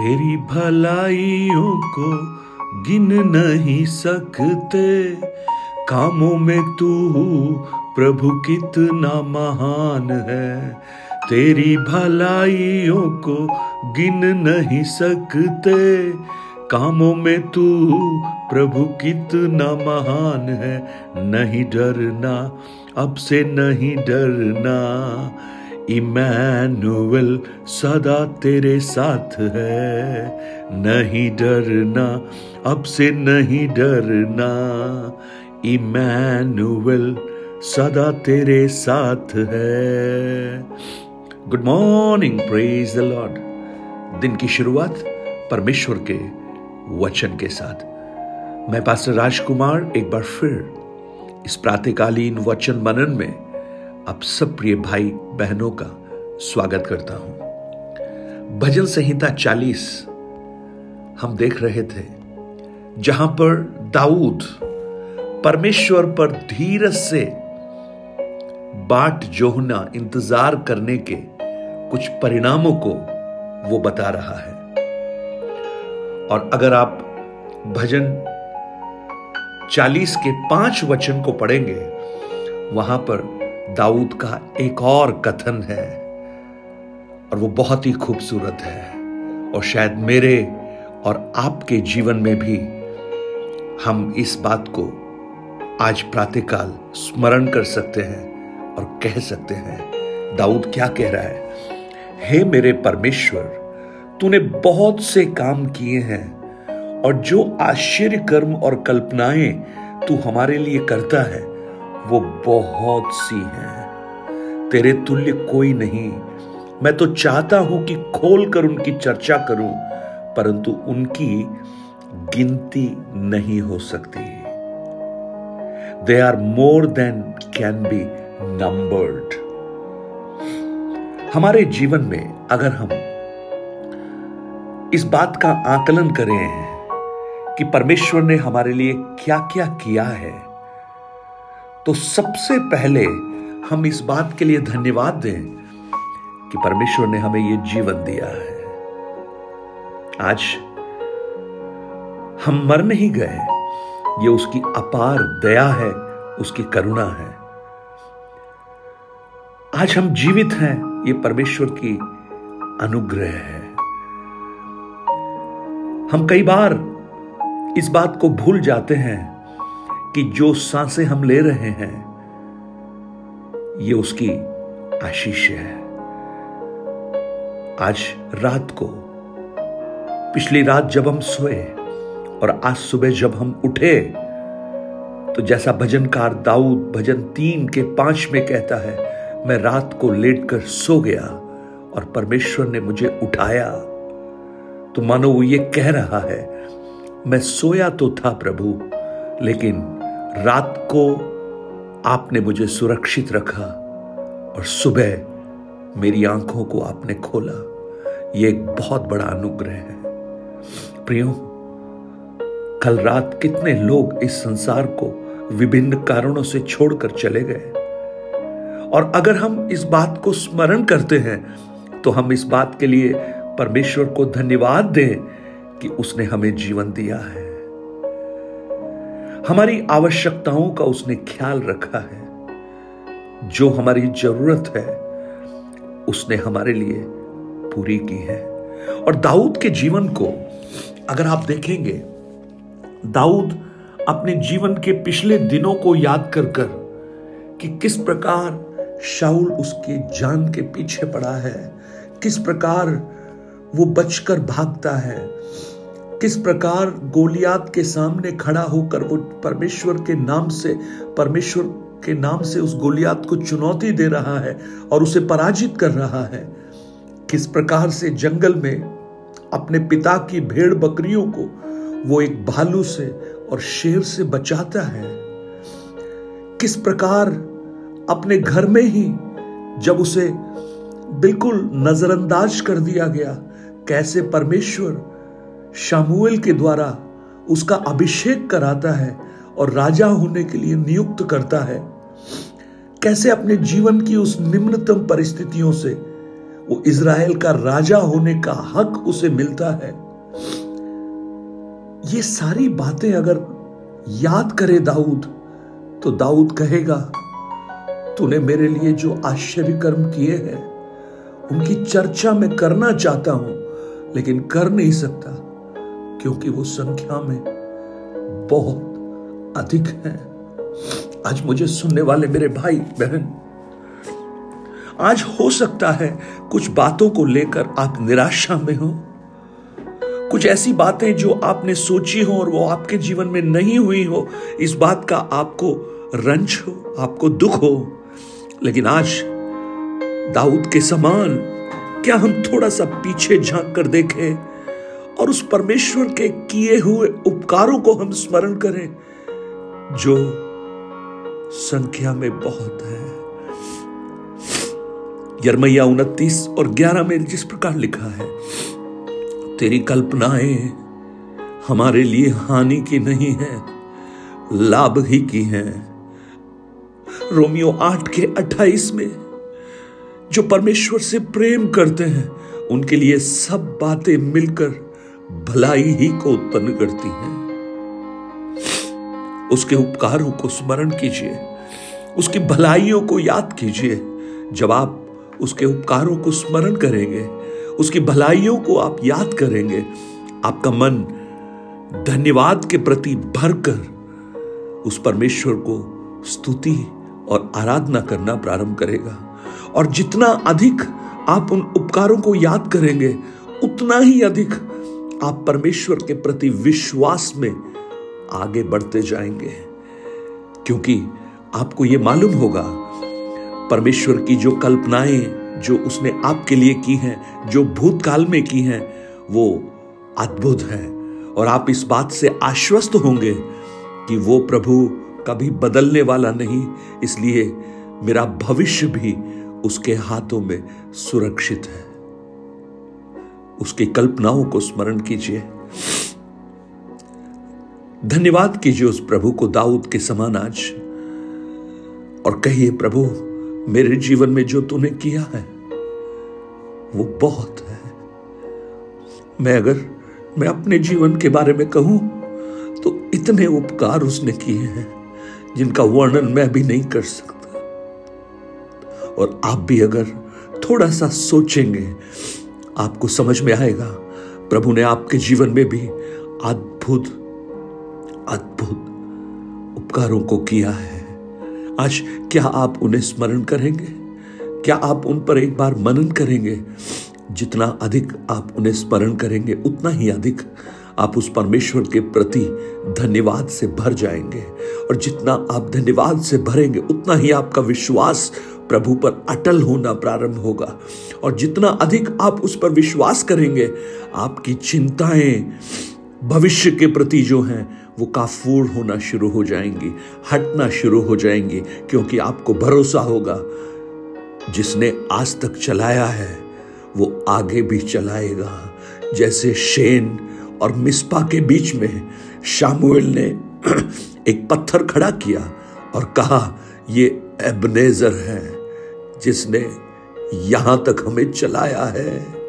तेरी भलाइयों को गिन नहीं सकते। कामों में तू प्रभु कितना महान है। तेरी भलाइयों को गिन नहीं सकते। कामों में तू प्रभु कितना महान है। नहीं डरना, अब से नहीं डरना। इमैनुअल, सदा तेरे साथ है। नहीं डरना, अब से नहीं डरना। इमैनुअल, सदा तेरे साथ है। Good morning praise the lord दिन की शुरुआत परमेश्वर के वचन के साथ। मैं पास्टर राजकुमार एक बार फिर इस प्रातकालीन वचन मनन में आप सब प्रिय भाई बहनों का स्वागत करता हूँ। भजन संहिता 40 हम देख रहे थे, जहाँ पर दाऊद परमेश्वर पर धीरज से बाट जोहना इंतज़ार करने के कुछ परिणामों को वो बता रहा है। और अगर आप भजन 40 के पाँच वचन को पढ़ेंगे, वहाँ पर दाऊद का एक और कथन है और वो बहुत ही खूबसूरत है और शायद मेरे और आपके जीवन में भी हम इस बात को आज प्रातःकाल स्मरण कर सकते हैं और कह सकते हैं। दाऊद क्या कह रहा है? हे मेरे परमेश्वर, तूने बहुत से काम किए हैं और जो आश्चर्य कर्म और कल्पनाएँ तू हमारे लिए करता है वो बहुत सी हैं। तेरे तुल्य कोई नहीं। मैं तो चाहता हूँ कि खोल कर उनकी चर्चा करूँ, परंतु उनकी गिनती नहीं हो सकती। They are more than can be numbered हमारे जीवन में अगर हम इस बात का आकलन करें कि परमेश्वर ने हमारे लिए क्या क्या किया है तो सबसे पहले हम इस बात के लिए धन्यवाद दें कि परमेश्वर ने हमें यह जीवन दिया है। आज हम मर नहीं गए, ये उसकी अपार दया है, उसकी करुणा है। आज हम जीवित हैं, ये परमेश्वर की अनुग्रह है। हम कई बार इस बात को भूल जाते हैं कि जो साँसें हम ले रहे हैं, ये उसकी आशीष है। आज रात को, पिछली रात जब हम सोए और आज सुबह जब हम उठे तो जैसा भजनकार दाऊद भजन तीन के पाँच में कहता है, मैं रात को लेटकर सो गया और परमेश्वर ने मुझे उठाया। तो मानो वो ये कह रहा है, मैं सोया तो था प्रभु, लेकिन रात को आपने मुझे सुरक्षित रखा और सुबह मेरी आँखों को आपने खोला। ये एक बहुत बड़ा अनुग्रह है। प्रियो, कल रात कितने लोग इस संसार को विभिन्न कारणों से छोड़कर चले गए? और अगर हम इस बात को स्मरण करते हैं तो हम इस बात के लिए परमेश्वर को धन्यवाद दें कि उसने हमें जीवन दिया है। हमारी आवश्यकताओं का उसने ख्याल रखा है। जो हमारी ज़रूरत है, उसने हमारे लिए पूरी की है। और दाऊद के जीवन को अगर आप देखेंगे, दाऊद अपने जीवन के पिछले दिनों को याद कर कर कि किस प्रकार शाउल उसके जान के पीछे पड़ा है, किस प्रकार वो बचकर भागता है किस प्रकार गोलियात के सामने खड़ा होकर वो परमेश्वर के नाम से, परमेश्वर के नाम से उस गोलियात को चुनौती दे रहा है और उसे पराजित कर रहा है? किस प्रकार से जंगल में अपने पिता की भेड़ बकरियों को वो एक भालू से और शेर से बचाता है? किस प्रकार अपने घर में ही जब उसे बिल्कुल नजरअंदाज कर दिया गया, कैसे परमेश्वर शामुएल के द्वारा उसका अभिषेक कराता है और राजा होने के लिए नियुक्त करता है। कैसे अपने जीवन की उस निम्नतम परिस्थितियों से वो इज़राइल का राजा होने का हक उसे मिलता है? ये सारी बातें अगर याद करे दाऊद तो दाऊद कहेगा, तूने मेरे लिए जो आश्चर्य कर्म किए हैं, उनकी चर्चा मैं करना चाहता हूँ, लेकिन कर नहीं सकता। क्योंकि वो संख्या में बहुत अधिक है। आज मुझे सुनने वाले मेरे भाई, बहन, आज हो सकता है कुछ बातों को लेकर आप निराशा में हो। कुछ ऐसी बातें जो आपने सोची हो और वो आपके जीवन में नहीं हुई हो, इस बात का आपको रंज हो, आपको दुख हो। लेकिन आज दाऊद के समान, क्या हम थोड़ा सा पीछे झाँक कर देखें? और उस परमेश्वर के किए हुए उपकारों को हम स्मरण करें, जो संख्या में बहुत है। यरमैया उनतीस और ग्यारह में जिस प्रकार लिखा है, तेरी कल्पनाएँ हमारे लिए हानि की नहीं है, लाभ ही की है। रोमियो आठ के अट्ठाईस में, जो परमेश्वर से प्रेम करते हैं, उनके लिए सब बातें मिलकर भलाई ही को उत्पन्न करती हैं। उसके उपकारों को स्मरण कीजिए। उसकी भलाइयों को याद कीजिए। जब आप उसके उपकारों को स्मरण करेंगे, उसकी भलाइयों को आप याद करेंगे, आपका मन धन्यवाद के प्रति भरकर उस परमेश्वर को स्तुति और आराधना करना प्रारंभ करेगा। और जितना अधिक आप उन उपकारों को याद करेंगे, उतना ही अधिक आप परमेश्वर के प्रति विश्वास में आगे बढ़ते जाएँगे। क्योंकि आपको यह मालूम होगा, परमेश्वर की जो कल्पनाएँ जो उसने आपके लिए की हैं, जो भूतकाल में की हैं, वो अद्भुत है। और आप इस बात से आश्वस्त होंगे कि वो प्रभु कभी बदलने वाला नहीं, इसलिए मेरा भविष्य भी उसके हाथों में सुरक्षित है। उसकी कल्पनाओं को स्मरण कीजिए। धन्यवाद कीजिए उस प्रभु को दाऊद के समान आज। और कहिए, प्रभु, मेरे जीवन में जो तूने किया है, वो बहुत है। मैं अगर मैं अपने जीवन के बारे में कहूँ तो इतने उपकार उसने किए हैं, जिनका वर्णन मैं भी नहीं कर सकता। और आप भी अगर थोड़ा सा सोचेंगे आपको समझ में आएगा। प्रभु ने आपके जीवन में भी अद्भुत अद्भुत उपकारों को किया है। आज क्या आप उन्हें स्मरण करेंगे? क्या आप उन पर एक बार मनन करेंगे? जितना अधिक आप उन्हें स्मरण करेंगे, उतना ही अधिक आप उस परमेश्वर के प्रति धन्यवाद से भर जाएँगे। और जितना आप धन्यवाद से भरेंगे, उतना ही आपका विश्वास प्रभु पर अटल होना प्रारंभ होगा। और जितना अधिक आप उस पर विश्वास करेंगे, आपकी चिंताएँ भविष्य के प्रति जो हैं, वो काफूर होना शुरू हो जाएँगी, हटना शुरू हो जाएँगी, क्योंकि आपको भरोसा होगा, जिसने आज तक चलाया है, वो आगे भी चलाएगा। जैसे शेन और मिस्पा के बीच में शामुएल ने एक पत्थर खड़ा किया और कहा, ये एबनेजर है। जिसने यहाँ तक हमें चलाया है,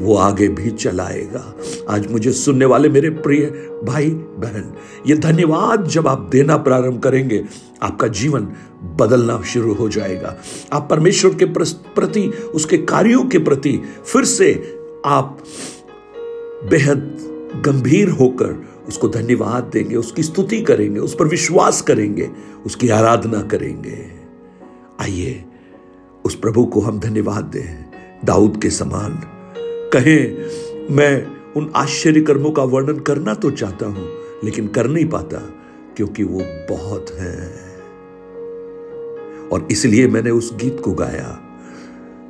वो आगे भी चलाएगा। आज मुझे सुनने वाले मेरे प्रिय भाई, बहन, ये धन्यवाद जब आप देना प्रारंभ करेंगे, आपका जीवन बदलना शुरू हो जाएगा। आप परमेश्वर के प्रति, उसके कार्यों के प्रति फिर से आप बेहद गंभीर होकर उसको धन्यवाद देंगे, उसकी स्तुति करेंगे, उस पर विश्वास करेंगे, उसकी आराधना करेंगे। आइए उस प्रभु को हम धन्यवाद दें। दाऊद के समान। कहें, मैं उन आश्चर्य कर्मों का वर्णन करना तो चाहता हूँ, लेकिन कर नहीं पाता, क्योंकि वो बहुत है। और इसलिए मैंने उस गीत को गाया।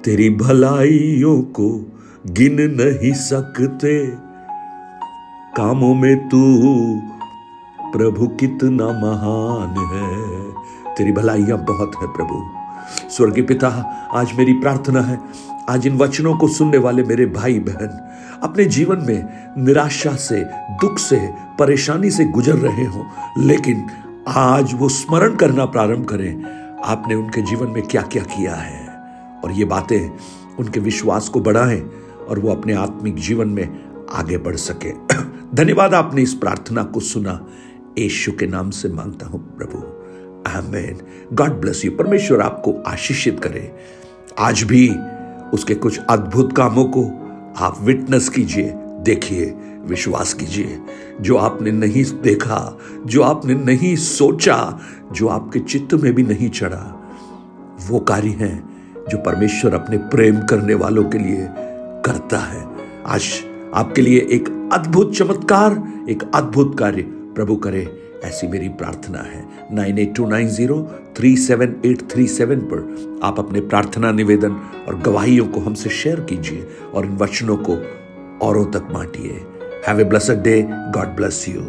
तेरी भलाइयों को गिन नहीं सकते। कामों में तू प्रभु कितना महान है। तेरी भलाइयाँ बहुत है प्रभु। स्वर्गीय पिता, आज मेरी प्रार्थना है, आज इन वचनों को सुनने वाले मेरे भाई बहन, अपने जीवन में निराशा से, दुख से, परेशानी से गुजर रहे हो, लेकिन आज वो स्मरण करना प्रारंभ करें, आपने उनके जीवन में क्या क्या किया है? और ये बातें उनके विश्वास को बढ़ाएँ और वो अपने आत्मिक जीवन में आगे बढ़ सके। धन्यवाद, आपने इस प्रार्थना को सुना। यशु के नाम से माँगता हूँ, प्रभु। आमेन। गॉड ब्लेस यू परमेश्वर आपको आशीषित करे। आज भी उसके कुछ अद्भुत कामों को आप विटनेस कीजिए, देखिए, विश्वास कीजिए। जो आपने नहीं देखा, जो आपने नहीं सोचा, जो आपके चित्त में भी नहीं चढ़ा, वो कार्य है जो परमेश्वर अपने प्रेम करने वालों के लिए करता है। आज आपके लिए एक अद्भुत चमत्कार, एक अद्भुत कार्य प्रभु करे। ऐसी मेरी प्रार्थना है। Nine eight two nine zero three seven eight three seven पर आप अपने प्रार्थना निवेदन और गवाहियों को हमसे शेयर कीजिए और इन वचनों को औरों तक बांटिए। Have a blessed day God bless you